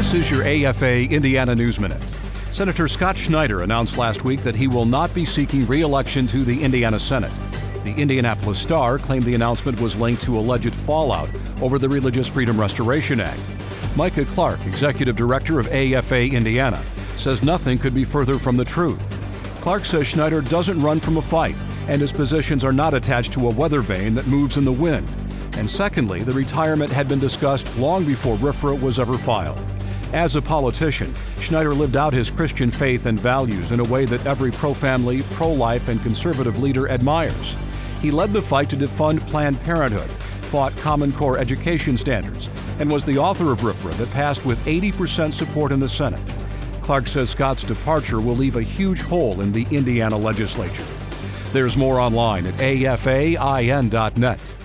This is your AFA Indiana News Minute. Senator Scott Schneider announced last week that he will not be seeking re election to the Indiana Senate. The Indianapolis Star claimed the announcement was linked to alleged fallout over the Religious Freedom Restoration Act. Micah Clark, executive director of AFA Indiana, says nothing could be further from the truth. Clark says Schneider doesn't run from a fight, and his positions are not attached to a weather vane that moves in the wind. And secondly, the retirement had been discussed long before RFRA was ever filed. As a politician, Schneider lived out his Christian faith and values in a way that every pro family, pro life, and conservative leader admires. He led the fight to defund Planned Parenthood, fought Common Core education standards, and was the author of RFRA that passed with 80% support in the Senate. Clark says Scott's departure will leave a huge hole in the Indiana legislature. There's more online at afain.net.